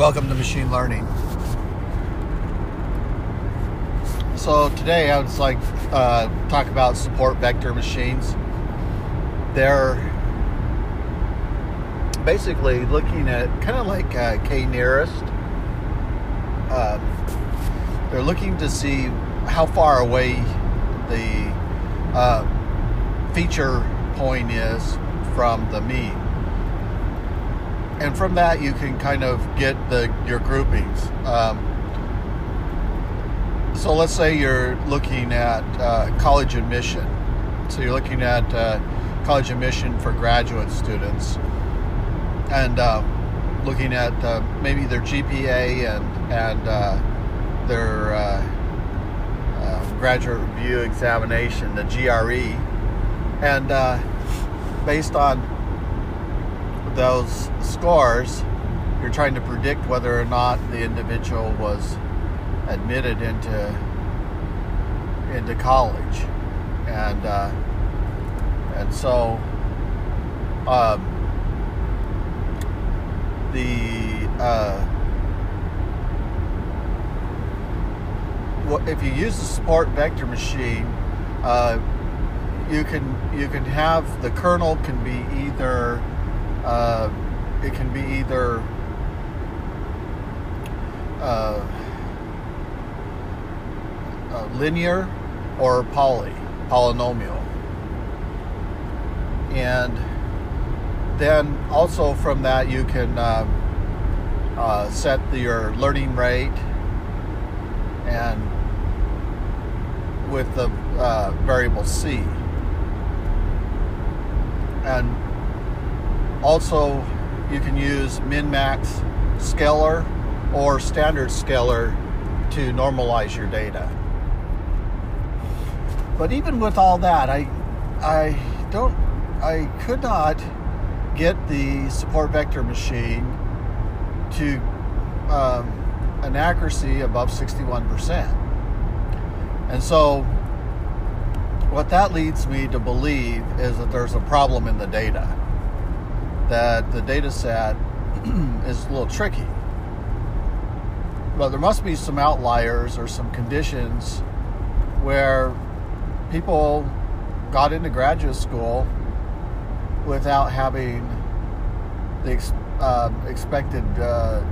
Welcome to Machine Learning. So today I would like uh, talk about support vector machines. They're basically looking at kind of like uh, k-nearest. Uh, they're looking to see how far away the uh, feature point is from the mean and from that you can kind of get the your groupings. Um, so let's say you're looking at uh, college admission. So you're looking at uh, college admission for graduate students, and uh, looking at uh, maybe their GPA and and uh, their uh, graduate review examination, the GRE, and based on those scores, you're trying to predict whether or not the individual was admitted into into college, and uh, and so um, the uh, if you use the support vector machine, uh, you can you can have the kernel can be either uh, it can be either uh, uh, linear or poly, polynomial. And then also from that you can uh, uh, set the, your learning rate and with the uh, variable c. And also, you can use min-max scaler or standard scaler to normalize your data. But even with all that, I I don't I could not get the support vector machine to um, an accuracy above 61%. And so what that leads me to believe is that there's a problem in the data that the data set is a little tricky. But there must be some outliers or some conditions where people got into graduate school without having the uh, expected uh,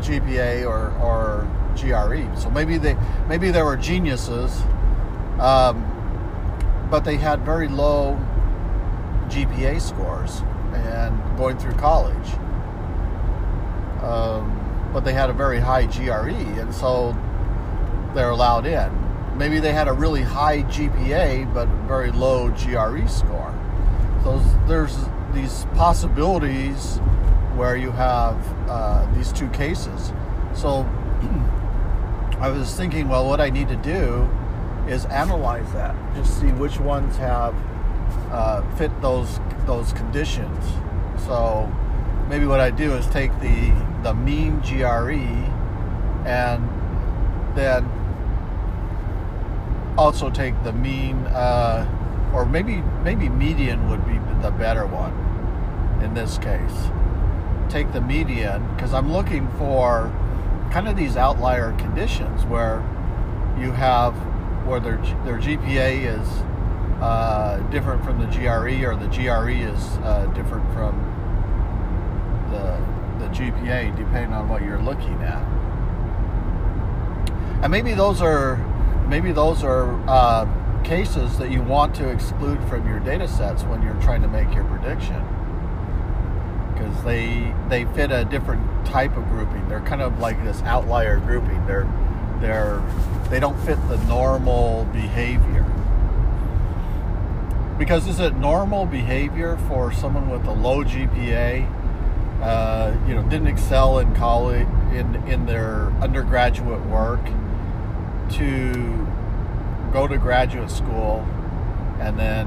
GPA or, or GRE. So maybe they maybe they were geniuses, um, but they had very low GPA scores and going through college. Um, but they had a very high GRE, and so they're allowed in. Maybe they had a really high GPA but very low GRE score. So there's these possibilities where you have uh, these two cases. So I was thinking, well, what I need to do is analyze that, just see which ones have uh, fit those those conditions. So maybe what I do is take the the mean GRE and then also take the mean uh, or maybe maybe median would be the better one in this case. Take the median because I'm looking for kind of these outlier conditions where you have where their their GPA is uh, different from the GRE, or the GRE is uh, different from the the GPA, depending on what you're looking at. And maybe those are maybe those are uh, cases that you want to exclude from your data sets when you're trying to make your prediction because they they fit a different type of grouping. They're kind of like this outlier grouping. They're they're they don't fit the normal behavior because is it normal behavior for someone with a low GPA, uh, you know, didn't excel in college in in their undergraduate work, to go to graduate school and then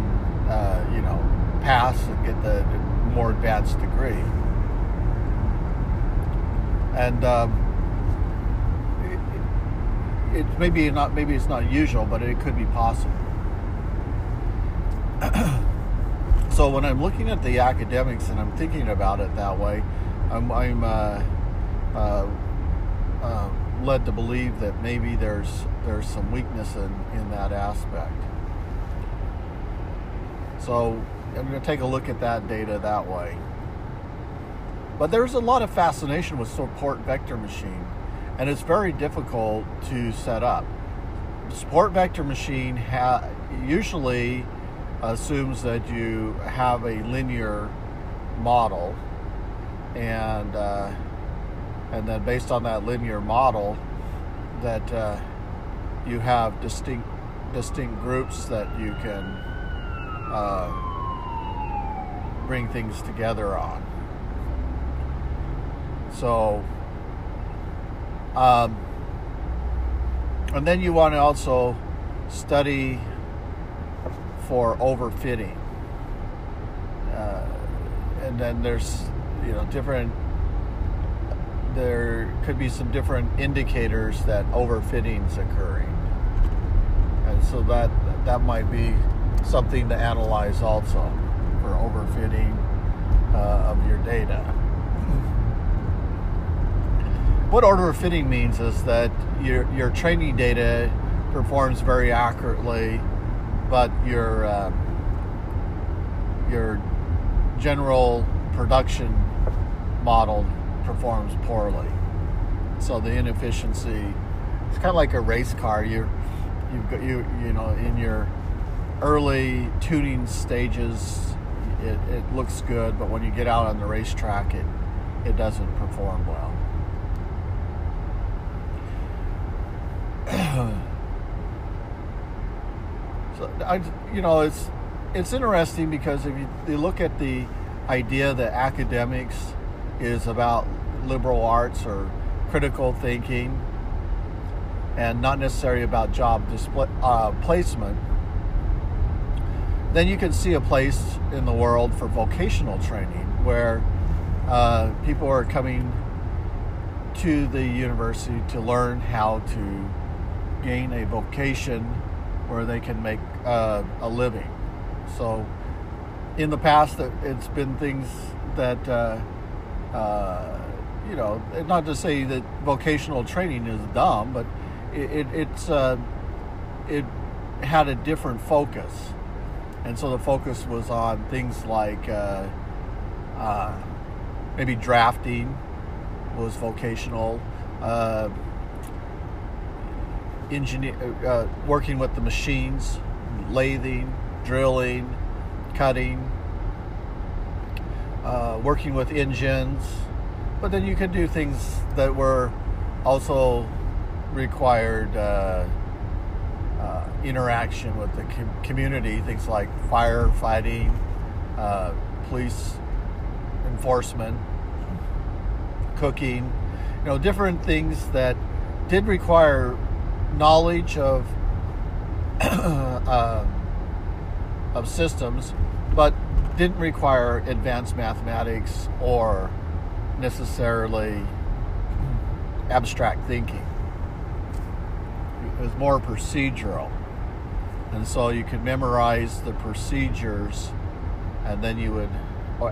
uh, you know pass and get the more advanced degree, and um, it, it maybe not maybe it's not usual, but it could be possible. so when I'm looking at the academics and I'm thinking about it that way, I'm, I'm uh, uh, uh, led to believe that maybe there's there's some weakness in, in that aspect. So I'm going to take a look at that data that way. But there's a lot of fascination with support vector machine, and it's very difficult to set up. Support vector machine ha- usually assumes that you have a linear model, and uh, and then based on that linear model, that uh, you have distinct distinct groups that you can uh, bring things together on. So, um, and then you want to also study for overfitting. Uh, and then there's, you know, different, there could be some different indicators that overfitting's occurring. And so that, that might be something to analyze also for overfitting uh, of your data. What order of fitting means is that your, your training data performs very accurately, but your uh, your general production model performs poorly. So the inefficiency it's kind of like a race car. You you've got you you know in your early tuning stages it, it looks good, but when you get out on the racetrack it it doesn't perform well. so I, you know, it's it's interesting because if you, you look at the idea that academics is about liberal arts or critical thinking, and not necessarily about job display, uh, placement, then you can see a place in the world for vocational training where uh, people are coming to the university to learn how to gain a vocation where they can make uh, a living. So, in the past, it's been things that, uh, uh, you know, not to say that vocational training is dumb, but it, it it's uh, it had a different focus, and so the focus was on things like uh, uh, maybe drafting was vocational engineer, uh, working with the machines, lathing, drilling, cutting, uh, working with engines. But then you could do things that were also required uh, uh interaction with the com- community, things like firefighting, uh, police enforcement, cooking, you know, different things that did require knowledge of um, of systems, but didn't require advanced mathematics or necessarily abstract thinking. It was more procedural. And so you could memorize the procedures and then you would,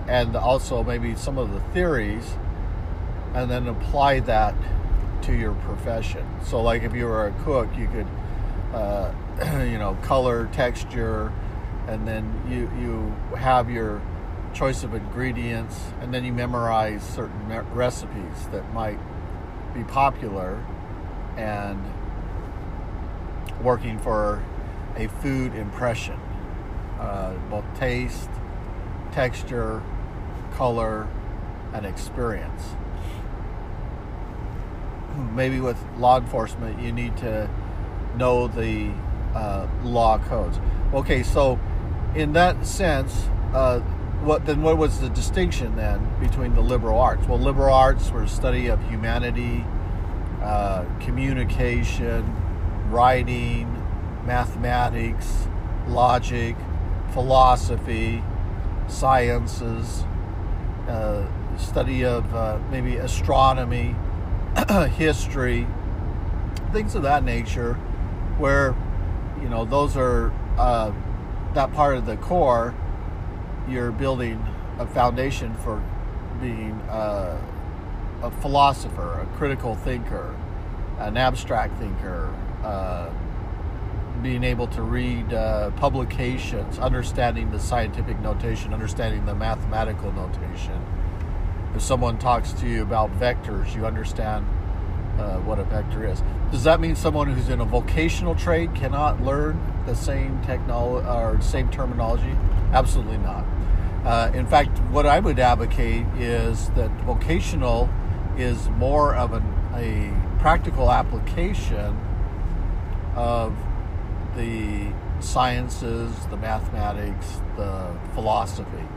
and also maybe some of the theories, and then apply that to your profession. So, like if you were a cook, you could, uh, you know, color, texture, and then you you have your choice of ingredients, and then you memorize certain me- recipes that might be popular, and working for a food impression, uh, both taste, texture, color, and experience maybe with law enforcement, you need to know the uh, law codes. Okay, so in that sense, uh, what then? What was the distinction then between the liberal arts? Well, liberal arts were study of humanity, uh, communication, writing, mathematics, logic, philosophy, sciences, uh, study of uh, maybe astronomy, history, things of that nature, where you know those are uh, that part of the core. You're building a foundation for being uh, a philosopher, a critical thinker, an abstract thinker, uh, being able to read uh, publications, understanding the scientific notation, understanding the mathematical notation. If someone talks to you about vectors, you understand uh, what a vector is. Does that mean someone who's in a vocational trade cannot learn the same technology or same terminology? Absolutely not. Uh, in fact, what I would advocate is that vocational is more of an, a practical application of the sciences, the mathematics, the philosophy.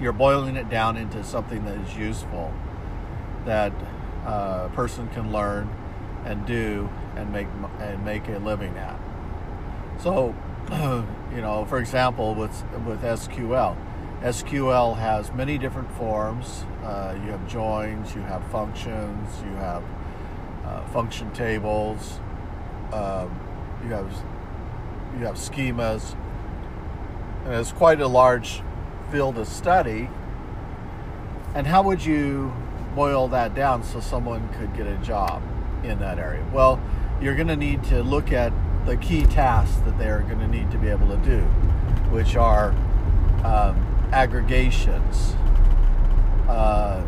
You're boiling it down into something that is useful, that uh, a person can learn and do and make and make a living at. So, you know, for example, with with SQL, SQL has many different forms. Uh, you have joins, you have functions, you have uh, function tables, um, you have you have schemas, and it's quite a large field of study. And how would you boil that down so someone could get a job in that area? Well, you're going to need to look at the key tasks that they're going to need to be able to do, which are um, aggregations, uh,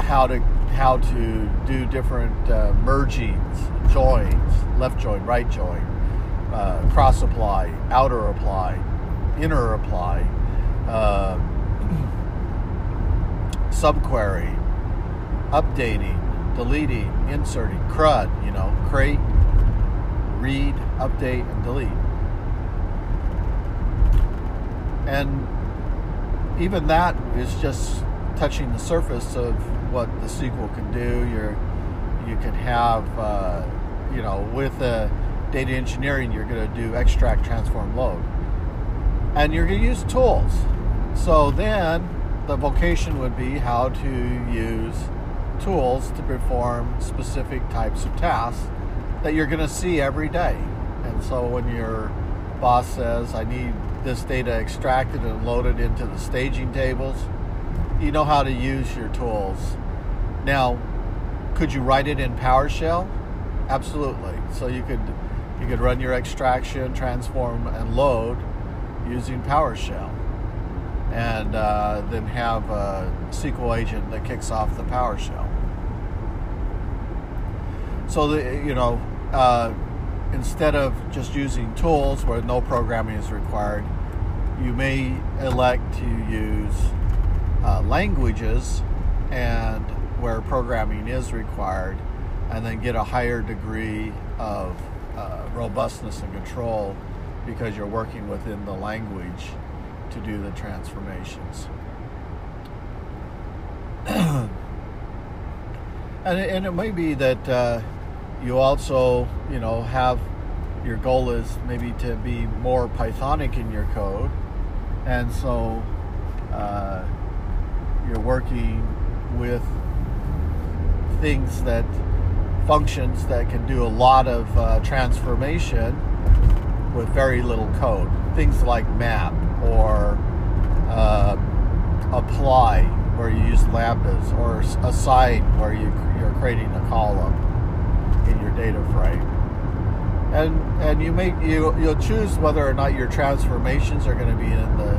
how to how to do different uh, mergings, joins, left join, right join, uh, cross apply, outer apply, inner apply, uh, subquery, updating, deleting, inserting, CRUD, you know, create, read, update, and delete. And even that is just touching the surface of what the SQL can do. You're, you can have, uh, you know, with uh, data engineering, you're going to do extract, transform, load. And you're going to use tools. So then the vocation would be how to use tools to perform specific types of tasks that you're going to see every day. And so when your boss says, I need this data extracted and loaded into the staging tables, you know how to use your tools. Now, could you write it in PowerShell? Absolutely. So you could you could run your extraction, transform, and load using PowerShell, and uh, then have a SQL agent that kicks off the PowerShell. So the you know. Uh, instead of just using tools where no programming is required, you may elect to use uh, languages and where programming is required, and then get a higher degree of uh, robustness and control because you're working within the language to do the transformations. and, and it may be that uh, you also, you know, have your goal is maybe to be more Pythonic in your code, and so uh, you're working with things that functions that can do a lot of uh, transformation with very little code. Things like map or uh, apply, where you use lambdas, or assign, where you, you're creating a column in your data frame. And and you make you you'll choose whether or not your transformations are going to be in the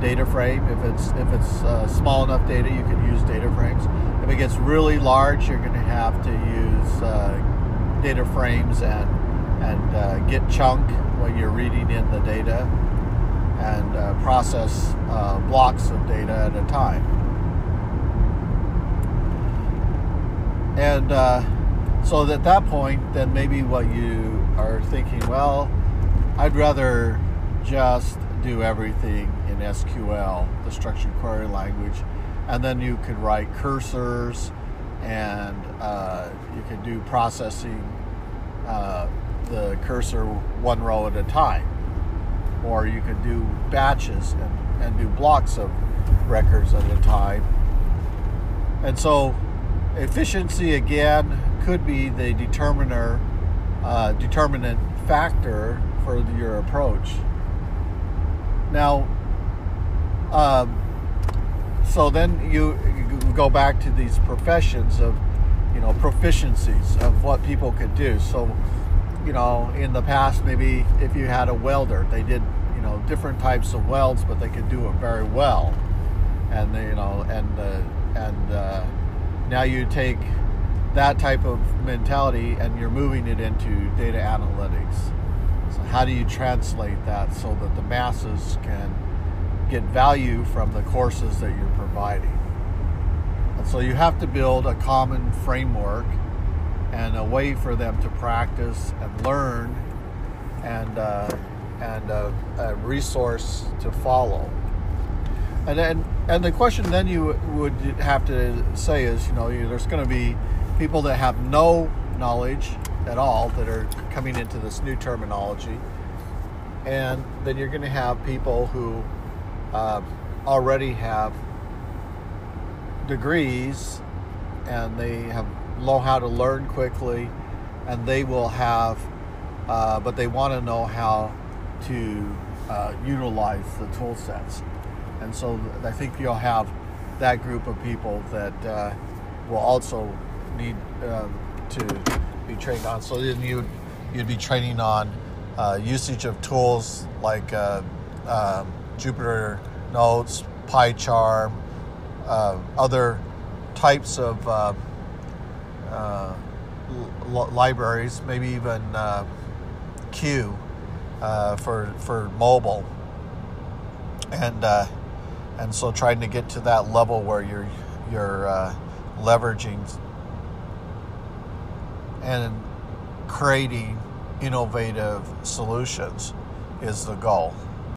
data frame. If it's if it's uh, small enough data, you can use data frames. If it gets really large, you're going to have to use uh, data frames and and uh, get chunk when you're reading in the data and uh, process uh, blocks of data at a time. And uh, so at that point, then maybe what you are thinking, well, I'd rather just do everything in SQL, the structured query language, and then you could write cursors and uh, you could do processing uh, the cursor one row at a time. Or you could do batches and, and do blocks of records at a time. And so efficiency again could be the determiner, uh, determinant factor for your approach. Now, um, so then you, you go back to these professions of, you know, proficiencies of what people could do. So, you know, in the past, maybe if you had a welder, they did, you know, different types of welds, but they could do it very well. And they, you know, and uh, and uh, now you take that type of mentality and you're moving it into data analytics. So how do you translate that so that the masses can get value from the courses that you're providing? And so you have to build a common framework and a way for them to practice and learn and uh, and a, a resource to follow. And then and the question then you would have to say is, you know, there's going to be people that have no knowledge at all that are coming into this new terminology, and then you're going to have people who uh, already have degrees and they have know how to learn quickly, and they will have, uh, but they want to know how to uh, utilize the tool sets. And so I think you'll have that group of people that uh, will also need um, to be trained on. So then you'd, you'd be training on uh, usage of tools like uh, um, Jupyter Notes, PyCharm, uh, other types of uh, l- libraries, maybe even uh, Q uh, for for mobile, and uh, and so trying to get to that level where you're you're uh, leveraging and creating innovative solutions is the goal.